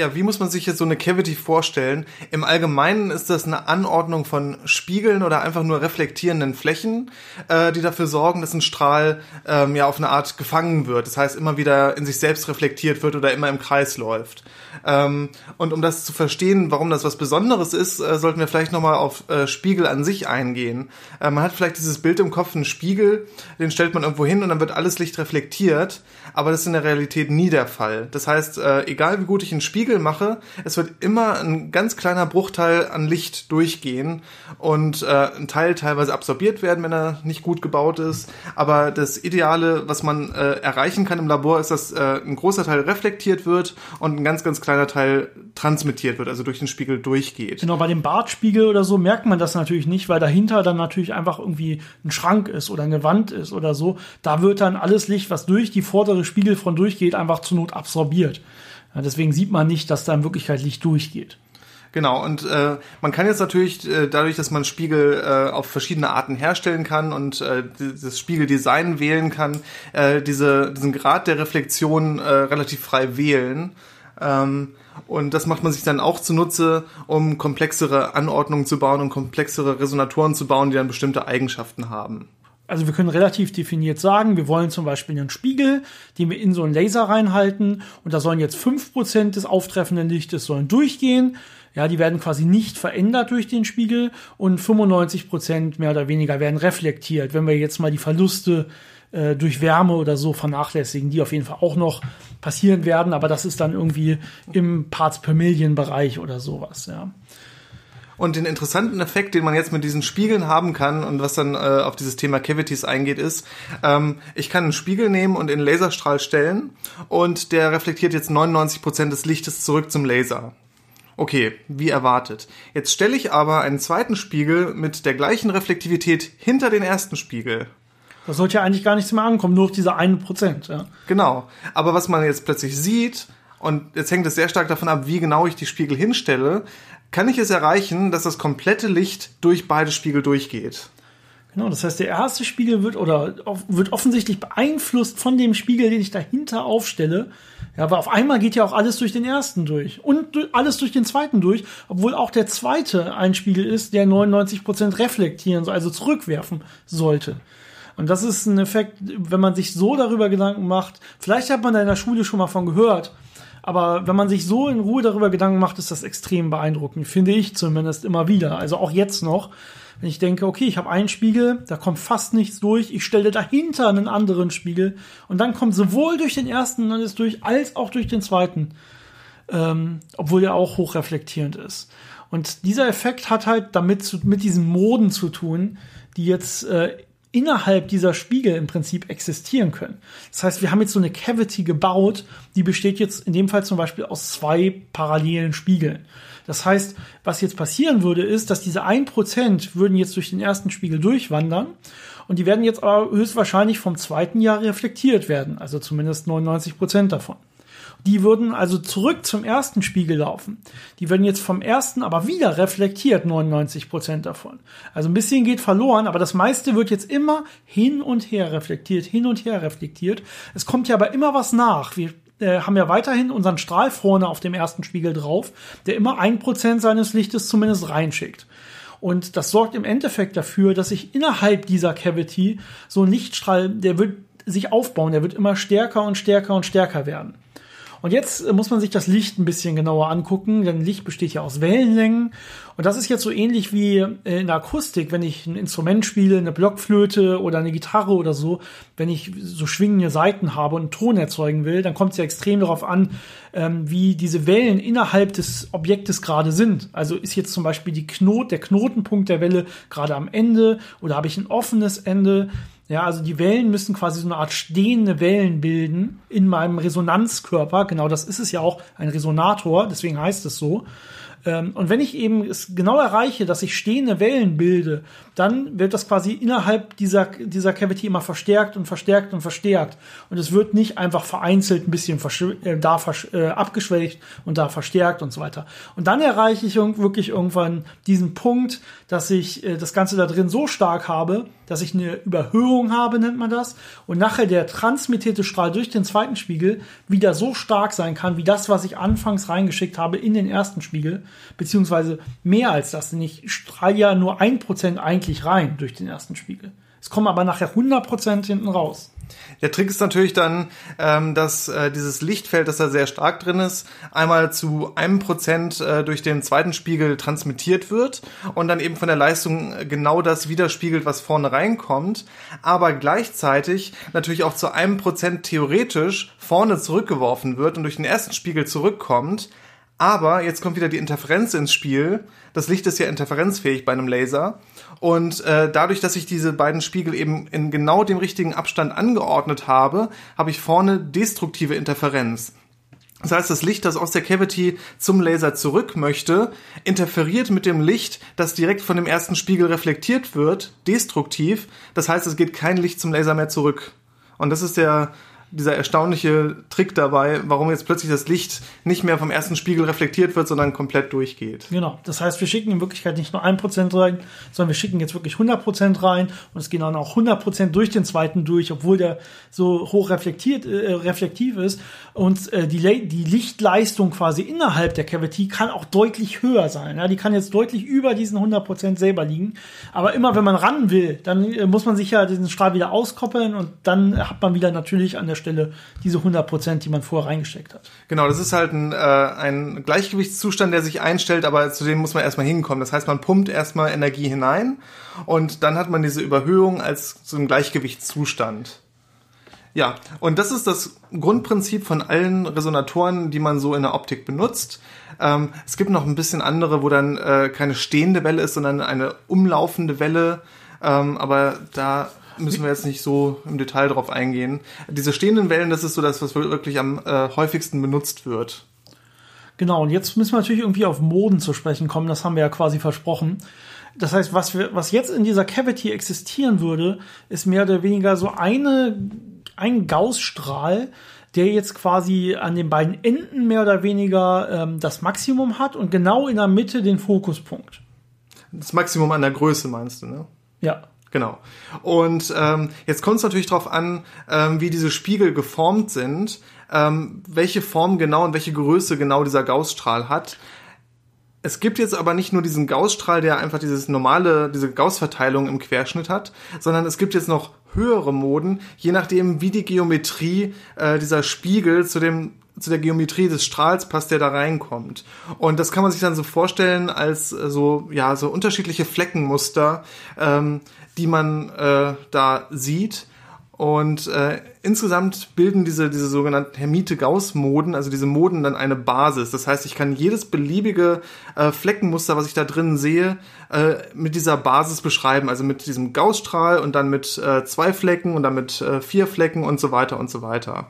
Ja, wie muss man sich jetzt so eine Cavity vorstellen? Im Allgemeinen ist das eine Anordnung von Spiegeln oder einfach nur reflektierenden Flächen, äh, die dafür sorgen, dass ein Strahl ähm, ja auf eine Art gefangen wird. Das heißt, immer wieder in sich selbst reflektiert wird oder immer im Kreis läuft. Ähm, und um das zu verstehen, warum das was Besonderes ist, äh, sollten wir vielleicht nochmal auf äh, Spiegel an sich eingehen. Äh, man hat vielleicht dieses Bild im Kopf, einen Spiegel, den stellt man irgendwo hin und dann wird alles Licht reflektiert, aber das ist in der Realität nie der Fall. Das heißt, äh, egal wie gut ich einen Spiegel mache, es wird immer ein ganz kleiner Bruchteil an Licht durchgehen und äh, ein Teil teilweise absorbiert werden, wenn er nicht gut gebaut ist. Aber das Ideale, was man äh, erreichen kann im Labor, ist, dass ein großer Teil reflektiert wird und ein ganz, ganz kleiner Teil transmittiert wird, also durch den Spiegel durchgeht. Genau, bei dem Bartspiegel oder so merkt man das natürlich nicht, weil dahinter dann natürlich einfach irgendwie ein Schrank ist oder eine Wand ist oder so. Da wird dann alles Licht, was durch die vordere Spiegelfront durchgeht, einfach zur Not absorbiert. Ja, deswegen sieht man nicht, dass da in Wirklichkeit Licht durchgeht. Genau, und äh, man kann jetzt natürlich äh, dadurch, dass man Spiegel äh, auf verschiedene Arten herstellen kann und äh, das Spiegeldesign wählen kann, äh, diese, diesen Grad der Reflexion äh, relativ frei wählen. Ähm, und das macht man sich dann auch zunutze, um komplexere Anordnungen zu bauen und komplexere Resonatoren zu bauen, die dann bestimmte Eigenschaften haben. Also wir können relativ definiert sagen, wir wollen zum Beispiel einen Spiegel, den wir in so einen Laser reinhalten und da sollen jetzt fünf Prozent des auftreffenden Lichtes sollen durchgehen. Ja, die werden quasi nicht verändert durch den Spiegel und 95 Prozent mehr oder weniger werden reflektiert. Wenn wir jetzt mal die Verluste äh, durch Wärme oder so vernachlässigen, die auf jeden Fall auch noch passieren werden, aber das ist dann irgendwie im Parts per Million Bereich oder sowas, ja. Und den interessanten Effekt, den man jetzt mit diesen Spiegeln haben kann und was dann äh, auf dieses Thema Cavities eingeht, ist, ähm, ich kann einen Spiegel nehmen und in einen Laserstrahl stellen und der reflektiert jetzt 99 Prozent des Lichtes zurück zum Laser. Okay, wie erwartet. Jetzt stelle ich aber einen zweiten Spiegel mit der gleichen Reflektivität hinter den ersten Spiegel. Das sollte ja eigentlich gar nichts mehr ankommen, nur diese eine Prozent. Ja. Genau. Aber was man jetzt plötzlich sieht, und jetzt hängt es sehr stark davon ab, wie genau ich die Spiegel hinstelle, kann ich es erreichen, dass das komplette Licht durch beide Spiegel durchgeht. Genau, das heißt, der erste Spiegel wird oder wird offensichtlich beeinflusst von dem Spiegel, den ich dahinter aufstelle. Ja, aber auf einmal geht ja auch alles durch den ersten durch und alles durch den zweiten durch, obwohl auch der zweite ein Spiegel ist, der 99 Prozent reflektieren, also zurückwerfen sollte. Und das ist ein Effekt, wenn man sich so darüber Gedanken macht. Vielleicht hat man da in der Schule schon mal von gehört. Aber wenn man sich so in Ruhe darüber Gedanken macht, ist das extrem beeindruckend, finde ich zumindest immer wieder. Also auch jetzt noch, wenn ich denke, okay, ich habe einen Spiegel, da kommt fast nichts durch, ich stelle dahinter einen anderen Spiegel und dann kommt sowohl durch den ersten alles durch, als auch durch den zweiten, ähm, obwohl er auch hochreflektierend ist. Und dieser Effekt hat halt damit zu, mit diesen Moden zu tun, die jetzt äh, innerhalb dieser Spiegel im Prinzip existieren können. Das heißt, wir haben jetzt so eine Cavity gebaut, die besteht jetzt in dem Fall zum Beispiel aus zwei parallelen Spiegeln. Das heißt, was jetzt passieren würde, ist, dass diese 1% würden jetzt durch den ersten Spiegel durchwandern und die werden jetzt aber höchstwahrscheinlich vom zweiten Jahr reflektiert werden, also zumindest 99% davon. Die würden also zurück zum ersten Spiegel laufen. Die werden jetzt vom ersten aber wieder reflektiert, 99 Prozent davon. Also ein bisschen geht verloren, aber das meiste wird jetzt immer hin und her reflektiert, hin und her reflektiert. Es kommt ja aber immer was nach. Wir äh, haben ja weiterhin unseren Strahl vorne auf dem ersten Spiegel drauf, der immer ein Prozent seines Lichtes zumindest reinschickt. Und das sorgt im Endeffekt dafür, dass sich innerhalb dieser Cavity so ein Lichtstrahl, der wird sich aufbauen, der wird immer stärker und stärker und stärker werden. Und jetzt äh, muss man sich das Licht ein bisschen genauer angucken, denn Licht besteht ja aus Wellenlängen. Und das ist jetzt so ähnlich wie äh, in der Akustik, wenn ich ein Instrument spiele, eine Blockflöte oder eine Gitarre oder so, wenn ich so schwingende Saiten habe und einen Ton erzeugen will, dann kommt es ja extrem darauf an, ähm, wie diese Wellen innerhalb des Objektes gerade sind. Also ist jetzt zum Beispiel die Knot, der Knotenpunkt der Welle gerade am Ende oder habe ich ein offenes Ende? Ja, also die Wellen müssen quasi so eine Art stehende Wellen bilden in meinem Resonanzkörper. Genau das ist es ja auch, ein Resonator, deswegen heißt es so. Ähm, und wenn ich eben es genau erreiche, dass ich stehende Wellen bilde, dann wird das quasi innerhalb dieser, dieser Cavity immer verstärkt und verstärkt und verstärkt. Und es wird nicht einfach vereinzelt ein bisschen äh, da äh, abgeschwächt und da verstärkt und so weiter. Und dann erreiche ich wirklich irgendwann diesen Punkt, dass ich äh, das Ganze da drin so stark habe, dass ich eine Überhöhung habe, nennt man das, und nachher der transmittierte Strahl durch den zweiten Spiegel wieder so stark sein kann, wie das, was ich anfangs reingeschickt habe in den ersten Spiegel, beziehungsweise mehr als das, denn ich strahle ja nur ein Prozent eigentlich rein durch den ersten Spiegel. Es kommen aber nachher 100% hinten raus. Der Trick ist natürlich dann, ähm, dass äh, dieses Lichtfeld, das da sehr stark drin ist, einmal zu einem Prozent äh, durch den zweiten Spiegel transmittiert wird und dann eben von der Leistung genau das widerspiegelt, was vorne reinkommt, aber gleichzeitig natürlich auch zu einem Prozent theoretisch vorne zurückgeworfen wird und durch den ersten Spiegel zurückkommt. Aber jetzt kommt wieder die Interferenz ins Spiel. Das Licht ist ja interferenzfähig bei einem Laser. Und äh, dadurch, dass ich diese beiden Spiegel eben in genau dem richtigen Abstand angeordnet habe, habe ich vorne destruktive Interferenz. Das heißt, das Licht, das aus der Cavity zum Laser zurück möchte, interferiert mit dem Licht, das direkt von dem ersten Spiegel reflektiert wird, destruktiv. Das heißt, es geht kein Licht zum Laser mehr zurück. Und das ist der dieser erstaunliche Trick dabei, warum jetzt plötzlich das Licht nicht mehr vom ersten Spiegel reflektiert wird, sondern komplett durchgeht. Genau. Das heißt, wir schicken in Wirklichkeit nicht nur ein Prozent rein, sondern wir schicken jetzt wirklich 100 Prozent rein und es gehen dann auch 100 Prozent durch den zweiten durch, obwohl der so hoch reflektiert, äh, reflektiv ist. Und äh, die, die Lichtleistung quasi innerhalb der Cavity kann auch deutlich höher sein. Ja? Die kann jetzt deutlich über diesen 100 Prozent selber liegen. Aber immer, wenn man ran will, dann äh, muss man sich ja diesen Strahl wieder auskoppeln und dann hat man wieder natürlich an der Stelle diese 100 Prozent, die man vorher reingesteckt hat. Genau, das ist halt ein, äh, ein Gleichgewichtszustand, der sich einstellt, aber zu dem muss man erstmal hinkommen. Das heißt, man pumpt erstmal Energie hinein und dann hat man diese Überhöhung als so ein Gleichgewichtszustand. Ja, und das ist das Grundprinzip von allen Resonatoren, die man so in der Optik benutzt. Ähm, es gibt noch ein bisschen andere, wo dann äh, keine stehende Welle ist, sondern eine umlaufende Welle. Ähm, aber da müssen wir jetzt nicht so im Detail drauf eingehen. Diese stehenden Wellen, das ist so das, was wirklich am äh, häufigsten benutzt wird. Genau, und jetzt müssen wir natürlich irgendwie auf Moden zu sprechen kommen, das haben wir ja quasi versprochen. Das heißt, was, wir, was jetzt in dieser Cavity existieren würde, ist mehr oder weniger so eine, ein Gaussstrahl, der jetzt quasi an den beiden Enden mehr oder weniger ähm, das Maximum hat und genau in der Mitte den Fokuspunkt. Das Maximum an der Größe meinst du, ne? Ja. Genau. Und ähm, jetzt kommt es natürlich darauf an, ähm, wie diese Spiegel geformt sind, ähm, welche Form genau und welche Größe genau dieser Gaussstrahl hat. Es gibt jetzt aber nicht nur diesen Gaussstrahl, der einfach dieses normale, diese Gaussverteilung im Querschnitt hat, sondern es gibt jetzt noch höhere Moden, je nachdem, wie die Geometrie äh, dieser Spiegel zu dem zu der Geometrie des Strahls passt, der da reinkommt. Und das kann man sich dann so vorstellen als äh, so ja so unterschiedliche Fleckenmuster, ähm, die man äh, da sieht. Und äh, insgesamt bilden diese, diese sogenannten Hermite-Gauss-Moden, also diese Moden dann eine Basis. Das heißt, ich kann jedes beliebige äh, Fleckenmuster, was ich da drin sehe, äh, mit dieser Basis beschreiben. Also mit diesem Gaussstrahl und dann mit äh, zwei Flecken und dann mit äh, vier Flecken und so weiter und so weiter.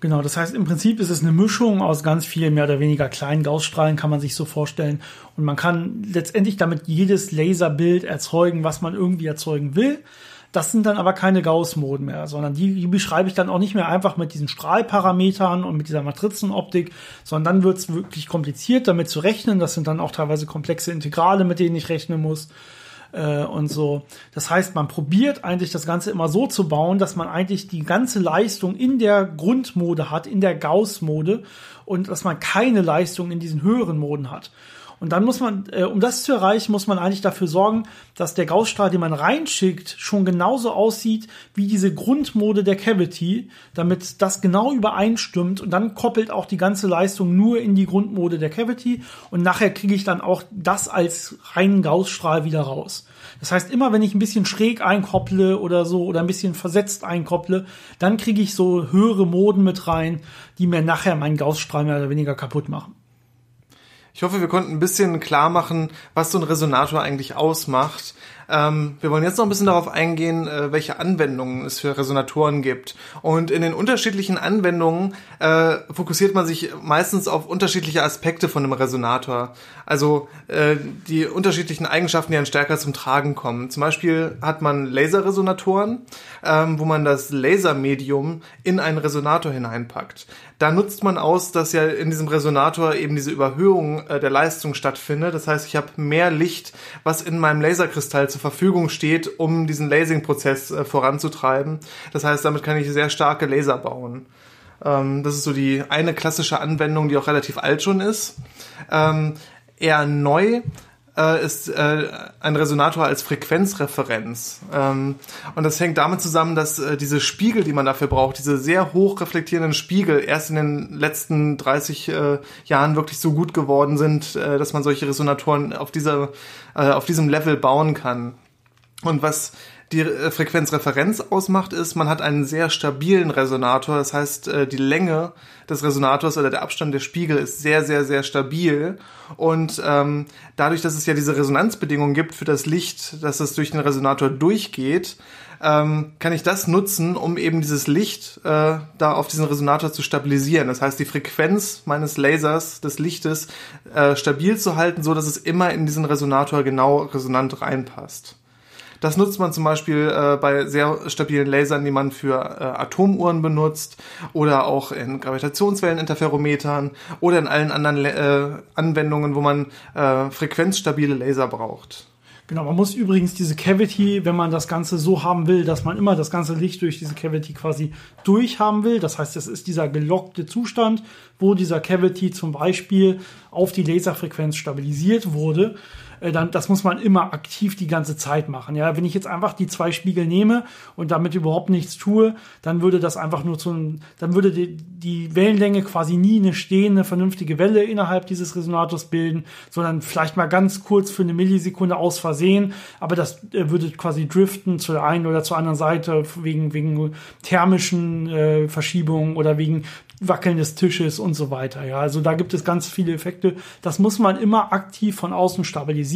Genau, das heißt, im Prinzip ist es eine Mischung aus ganz vielen mehr oder weniger kleinen Gaussstrahlen, kann man sich so vorstellen. Und man kann letztendlich damit jedes Laserbild erzeugen, was man irgendwie erzeugen will. Das sind dann aber keine Gauss-Moden mehr, sondern die, die beschreibe ich dann auch nicht mehr einfach mit diesen Strahlparametern und mit dieser Matrizenoptik, sondern dann wird es wirklich kompliziert, damit zu rechnen. Das sind dann auch teilweise komplexe Integrale, mit denen ich rechnen muss äh, und so. Das heißt, man probiert eigentlich das Ganze immer so zu bauen, dass man eigentlich die ganze Leistung in der Grundmode hat, in der Gauss-Mode und dass man keine Leistung in diesen höheren Moden hat. Und dann muss man, äh, um das zu erreichen, muss man eigentlich dafür sorgen, dass der Gaussstrahl, den man reinschickt, schon genauso aussieht wie diese Grundmode der Cavity, damit das genau übereinstimmt. Und dann koppelt auch die ganze Leistung nur in die Grundmode der Cavity. Und nachher kriege ich dann auch das als reinen Gaussstrahl wieder raus. Das heißt, immer wenn ich ein bisschen schräg einkopple oder so oder ein bisschen versetzt einkopple, dann kriege ich so höhere Moden mit rein, die mir nachher meinen Gaussstrahl mehr oder weniger kaputt machen. Ich hoffe, wir konnten ein bisschen klar machen, was so ein Resonator eigentlich ausmacht. Ähm, wir wollen jetzt noch ein bisschen darauf eingehen, äh, welche Anwendungen es für Resonatoren gibt. Und in den unterschiedlichen Anwendungen äh, fokussiert man sich meistens auf unterschiedliche Aspekte von einem Resonator. Also äh, die unterschiedlichen Eigenschaften, die dann stärker zum Tragen kommen. Zum Beispiel hat man Laserresonatoren, ähm, wo man das Lasermedium in einen Resonator hineinpackt. Da nutzt man aus, dass ja in diesem Resonator eben diese Überhöhung äh, der Leistung stattfindet. Das heißt, ich habe mehr Licht, was in meinem Laserkristall zu zur Verfügung steht, um diesen Lasing-Prozess äh, voranzutreiben. Das heißt, damit kann ich sehr starke Laser bauen. Ähm, das ist so die eine klassische Anwendung, die auch relativ alt schon ist. Ähm, eher neu äh, ist äh, ein Resonator als Frequenzreferenz. Ähm, und das hängt damit zusammen, dass äh, diese Spiegel, die man dafür braucht, diese sehr hoch reflektierenden Spiegel erst in den letzten 30 äh, Jahren wirklich so gut geworden sind, äh, dass man solche Resonatoren auf dieser, äh, auf diesem Level bauen kann. Und was die äh, Frequenzreferenz ausmacht, ist, man hat einen sehr stabilen Resonator. Das heißt, äh, die Länge des Resonators oder der Abstand der Spiegel ist sehr, sehr, sehr stabil. Und ähm, dadurch, dass es ja diese Resonanzbedingungen gibt für das Licht, dass es durch den Resonator durchgeht, ähm, kann ich das nutzen, um eben dieses Licht äh, da auf diesen Resonator zu stabilisieren. Das heißt, die Frequenz meines Lasers, des Lichtes, äh, stabil zu halten, so dass es immer in diesen Resonator genau resonant reinpasst. Das nutzt man zum Beispiel äh, bei sehr stabilen Lasern, die man für äh, Atomuhren benutzt oder auch in Gravitationswelleninterferometern oder in allen anderen äh, Anwendungen, wo man äh, frequenzstabile Laser braucht. Genau, man muss übrigens diese Cavity, wenn man das Ganze so haben will, dass man immer das ganze Licht durch diese Cavity quasi durchhaben will. Das heißt, das ist dieser gelockte Zustand, wo dieser Cavity zum Beispiel auf die Laserfrequenz stabilisiert wurde. Äh, dann das muss man immer aktiv die ganze Zeit machen. Ja, wenn ich jetzt einfach die zwei Spiegel nehme und damit überhaupt nichts tue, dann würde das einfach nur zu dann würde die, die Wellenlänge quasi nie eine stehende, vernünftige Welle innerhalb dieses Resonators bilden, sondern vielleicht mal ganz kurz für eine Millisekunde aus Versehen, aber das äh, würde quasi driften zu der einen oder zur anderen Seite wegen, wegen thermischen äh, Verschiebungen oder wegen Wackeln des Tisches und so weiter. Ja, also da gibt es ganz viele Effekte. Das muss man immer aktiv von außen stabilisieren.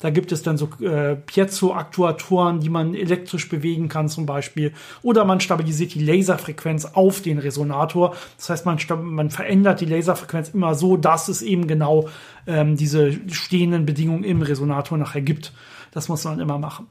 Da gibt es dann so äh, Piezo-Aktuatoren, die man elektrisch bewegen kann zum Beispiel. Oder man stabilisiert die Laserfrequenz auf den Resonator. Das heißt, man, man verändert die Laserfrequenz immer so, dass es eben genau ähm, diese stehenden Bedingungen im Resonator nachher gibt. Das muss man immer machen.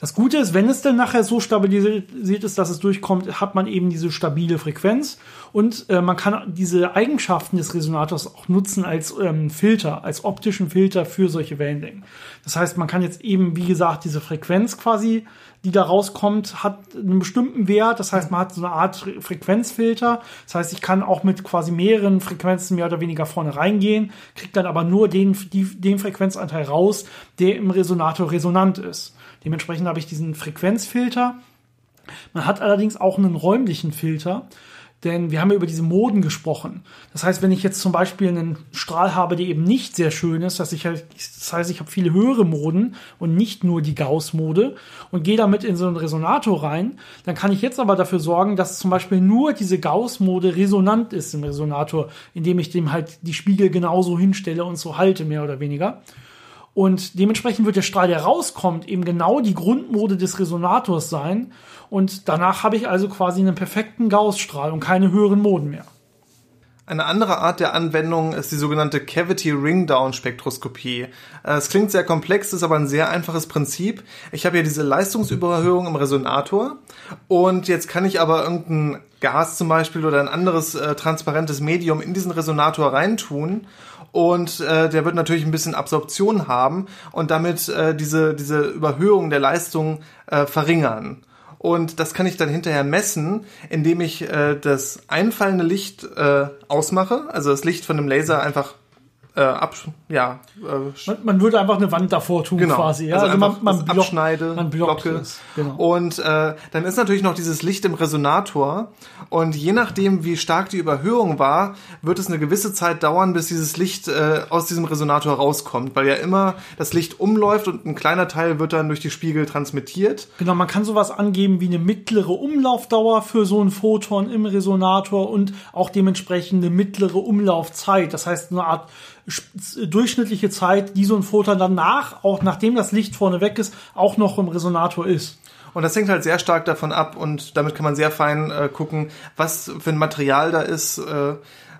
Das Gute ist, wenn es dann nachher so stabilisiert ist, dass es durchkommt, hat man eben diese stabile Frequenz und äh, man kann diese Eigenschaften des Resonators auch nutzen als ähm, Filter, als optischen Filter für solche Wellenlängen. Das heißt, man kann jetzt eben, wie gesagt, diese Frequenz quasi, die da rauskommt, hat einen bestimmten Wert. Das heißt, man hat so eine Art Frequenzfilter. Das heißt, ich kann auch mit quasi mehreren Frequenzen mehr oder weniger vorne reingehen, kriege dann aber nur den, die, den Frequenzanteil raus, der im Resonator resonant ist. Dementsprechend habe ich diesen Frequenzfilter. Man hat allerdings auch einen räumlichen Filter, denn wir haben ja über diese Moden gesprochen. Das heißt, wenn ich jetzt zum Beispiel einen Strahl habe, der eben nicht sehr schön ist, dass ich halt, das heißt, ich habe viele höhere Moden und nicht nur die Gauss-Mode und gehe damit in so einen Resonator rein, dann kann ich jetzt aber dafür sorgen, dass zum Beispiel nur diese Gauss-Mode resonant ist im Resonator, indem ich dem halt die Spiegel genauso hinstelle und so halte, mehr oder weniger. Und dementsprechend wird der Strahl, der rauskommt, eben genau die Grundmode des Resonators sein. Und danach habe ich also quasi einen perfekten Gaußstrahl und keine höheren Moden mehr. Eine andere Art der Anwendung ist die sogenannte Cavity Ringdown Spektroskopie. Äh, es klingt sehr komplex, ist aber ein sehr einfaches Prinzip. Ich habe hier diese Leistungsüberhöhung im Resonator und jetzt kann ich aber irgendein Gas zum Beispiel oder ein anderes äh, transparentes Medium in diesen Resonator reintun und äh, der wird natürlich ein bisschen Absorption haben und damit äh, diese, diese Überhöhung der Leistung äh, verringern. Und das kann ich dann hinterher messen, indem ich äh, das einfallende Licht äh, ausmache, also das Licht von dem Laser einfach äh, ab, ja. Äh, man, man, würde einfach eine Wand davor tun genau. quasi. Ja? Also, also man, man block, abschneide, man blocke. Genau. Und äh, dann ist natürlich noch dieses Licht im Resonator. Und je nachdem, wie stark die Überhöhung war, wird es eine gewisse Zeit dauern, bis dieses Licht äh, aus diesem Resonator rauskommt, weil ja immer das Licht umläuft und ein kleiner Teil wird dann durch die Spiegel transmittiert. Genau, man kann sowas angeben wie eine mittlere Umlaufdauer für so ein Photon im Resonator und auch dementsprechend eine mittlere Umlaufzeit. Das heißt, eine Art durchschnittliche Zeit, die so ein Photon danach, auch nachdem das Licht vorne weg ist, auch noch im Resonator ist. Und das hängt halt sehr stark davon ab und damit kann man sehr fein äh, gucken, was für ein Material da ist, äh,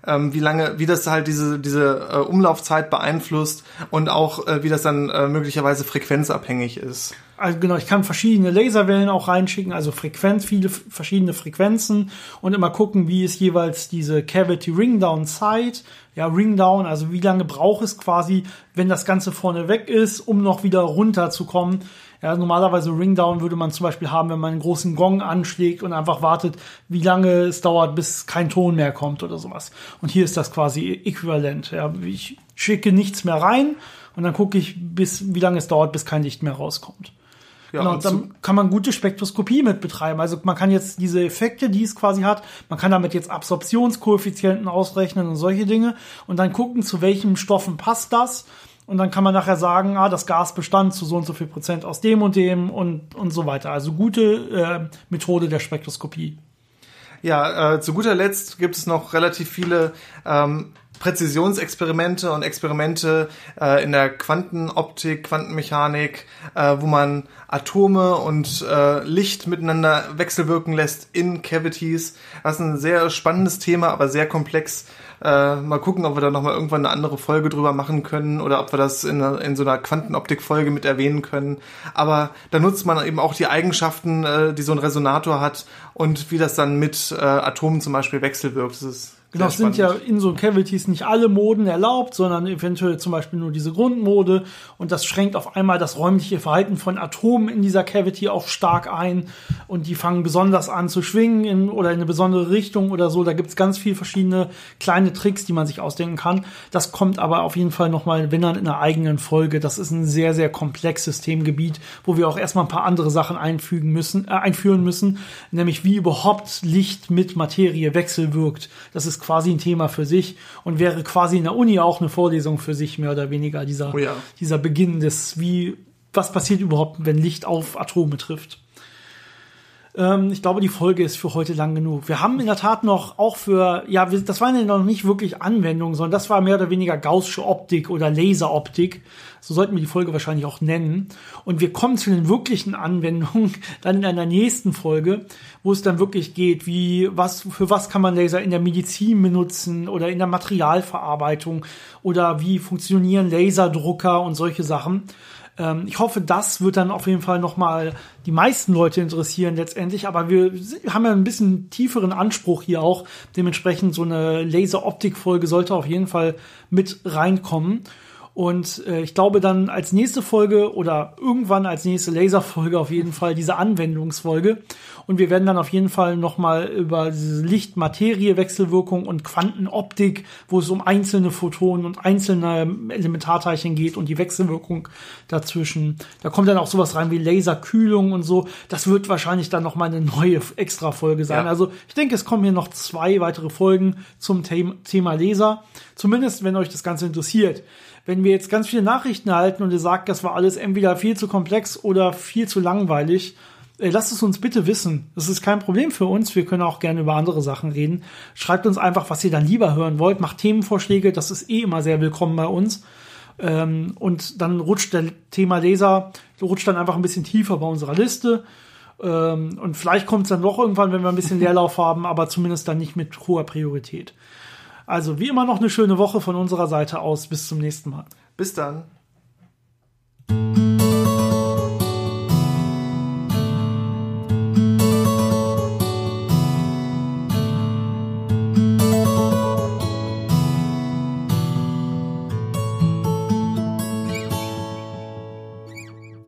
ähm, wie lange, wie das halt diese, diese äh, Umlaufzeit beeinflusst und auch äh, wie das dann äh, möglicherweise frequenzabhängig ist. Also genau, ich kann verschiedene Laserwellen auch reinschicken, also Frequenz, viele verschiedene Frequenzen und immer gucken, wie ist jeweils diese Cavity Ringdown Zeit. Ja, Ringdown, also wie lange braucht es quasi, wenn das Ganze vorne weg ist, um noch wieder runterzukommen Ja, normalerweise Ringdown würde man zum Beispiel haben, wenn man einen großen Gong anschlägt und einfach wartet, wie lange es dauert, bis kein Ton mehr kommt oder sowas. Und hier ist das quasi äquivalent. Ja, ich schicke nichts mehr rein und dann gucke ich, bis wie lange es dauert, bis kein Licht mehr rauskommt. Ja, genau, und dann kann man gute Spektroskopie mit betreiben. Also man kann jetzt diese Effekte, die es quasi hat, man kann damit jetzt Absorptionskoeffizienten ausrechnen und solche Dinge und dann gucken, zu welchen Stoffen passt das. Und dann kann man nachher sagen, ah, das Gas bestand zu so und so viel Prozent aus dem und dem und, und so weiter. Also gute äh, Methode der Spektroskopie. Ja, äh, zu guter Letzt gibt es noch relativ viele ähm, Präzisionsexperimente und Experimente äh, in der Quantenoptik, Quantenmechanik, äh, wo man Atome und äh, Licht miteinander wechselwirken lässt in Cavities. Das ist ein sehr spannendes Thema, aber sehr komplex. Äh, mal gucken, ob wir da nochmal irgendwann eine andere Folge drüber machen können oder ob wir das in, in so einer Quantenoptik-Folge mit erwähnen können. Aber da nutzt man eben auch die Eigenschaften, äh, die so ein Resonator hat und wie das dann mit äh, Atomen zum Beispiel wechselwirkt. Das ist Genau, es sind ja in so Cavities nicht alle Moden erlaubt, sondern eventuell zum Beispiel nur diese Grundmode. Und das schränkt auf einmal das räumliche Verhalten von Atomen in dieser Cavity auch stark ein. Und die fangen besonders an zu schwingen in, oder in eine besondere Richtung oder so. Da gibt's ganz viele verschiedene kleine Tricks, die man sich ausdenken kann. Das kommt aber auf jeden Fall nochmal, wenn dann in einer eigenen Folge. Das ist ein sehr, sehr komplexes Themengebiet, wo wir auch erstmal ein paar andere Sachen einfügen müssen, äh, einführen müssen. Nämlich wie überhaupt Licht mit Materie wechselwirkt. Das ist quasi ein Thema für sich und wäre quasi in der Uni auch eine Vorlesung für sich, mehr oder weniger, dieser, oh ja. dieser Beginn des, wie, was passiert überhaupt, wenn Licht auf Atome trifft. Ähm, ich glaube, die Folge ist für heute lang genug. Wir haben in der Tat noch auch für, ja, das waren ja noch nicht wirklich Anwendungen, sondern das war mehr oder weniger Gaußsche Optik oder Laseroptik. So sollten wir die Folge wahrscheinlich auch nennen. Und wir kommen zu den wirklichen Anwendungen dann in einer nächsten Folge, wo es dann wirklich geht, wie, was, für was kann man Laser in der Medizin benutzen oder in der Materialverarbeitung oder wie funktionieren Laserdrucker und solche Sachen. Ähm, ich hoffe, das wird dann auf jeden Fall nochmal die meisten Leute interessieren letztendlich, aber wir haben ja ein bisschen tieferen Anspruch hier auch. Dementsprechend so eine Laser-Optik-Folge sollte auf jeden Fall mit reinkommen. Und äh, ich glaube dann als nächste Folge oder irgendwann als nächste Laserfolge auf jeden Fall diese Anwendungsfolge. Und wir werden dann auf jeden Fall nochmal über diese Licht-Materie-Wechselwirkung und Quantenoptik, wo es um einzelne Photonen und einzelne Elementarteilchen geht und die Wechselwirkung dazwischen. Da kommt dann auch sowas rein wie Laserkühlung und so. Das wird wahrscheinlich dann nochmal eine neue Extra-Folge sein. Ja. Also ich denke, es kommen hier noch zwei weitere Folgen zum Thema Laser. Zumindest, wenn euch das Ganze interessiert wenn wir jetzt ganz viele Nachrichten erhalten und ihr sagt, das war alles entweder viel zu komplex oder viel zu langweilig, äh, lasst es uns bitte wissen. Das ist kein Problem für uns. Wir können auch gerne über andere Sachen reden. Schreibt uns einfach, was ihr dann lieber hören wollt. Macht Themenvorschläge. Das ist eh immer sehr willkommen bei uns. Ähm, und dann rutscht der Thema Leser, rutscht dann einfach ein bisschen tiefer bei unserer Liste. Ähm, und vielleicht kommt es dann doch irgendwann, wenn wir ein bisschen Leerlauf haben, aber zumindest dann nicht mit hoher Priorität. Also wie immer noch eine schöne Woche von unserer Seite aus. Bis zum nächsten Mal. Bis dann.